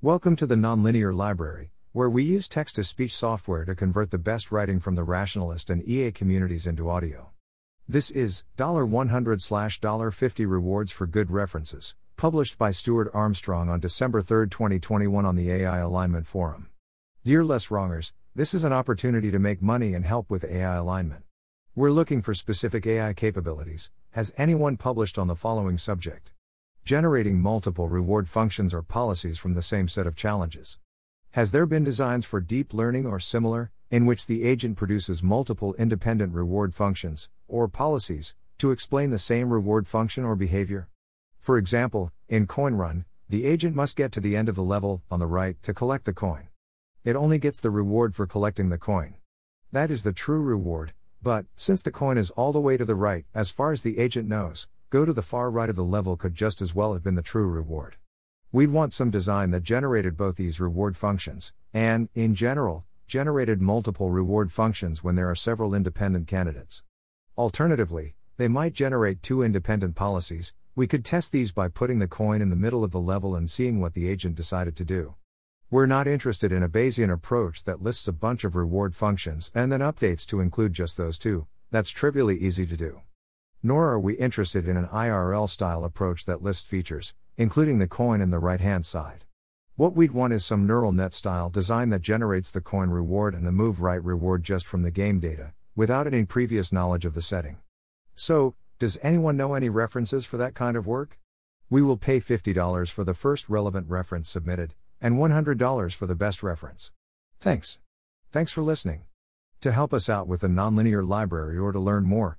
Welcome to the Nonlinear Library, where we use text to speech software to convert the best writing from the rationalist and EA communities into audio. This is $100 $50 rewards for good references, published by Stuart Armstrong on December 3, 2021 on the AI Alignment Forum. Dear Less Wrongers, this is an opportunity to make money and help with AI alignment. We're looking for specific AI capabilities. Has anyone published on the following subject? Generating multiple reward functions or policies from the same set of challenges. Has there been designs for deep learning or similar, in which the agent produces multiple independent reward functions, or policies, to explain the same reward function or behavior? For example, in CoinRun, the agent must get to the end of the level, on the right, to collect the coin. It only gets the reward for collecting the coin. That is the true reward, but, since the coin is all the way to the right, as far as the agent knows, go to the far right of the level could just as well have been the true reward. We'd want some design that generated both these reward functions, and, in general, generated multiple reward functions when there are several independent candidates. Alternatively, they might generate two independent policies. We could test these by putting the coin in the middle of the level and seeing what the agent decided to do. We're not interested in a Bayesian approach that lists a bunch of reward functions and then updates to include just those two, that's trivially easy to do. Nor are we interested in an IRL style approach that lists features, including the coin in the right hand side. What we'd want is some neural net style design that generates the coin reward and the move right reward just from the game data, without any previous knowledge of the setting. So, does anyone know any references for that kind of work? We will pay $50 for the first relevant reference submitted, and $100 for the best reference. Thanks. Thanks for listening. To help us out with the Nonlinear Library or to learn more,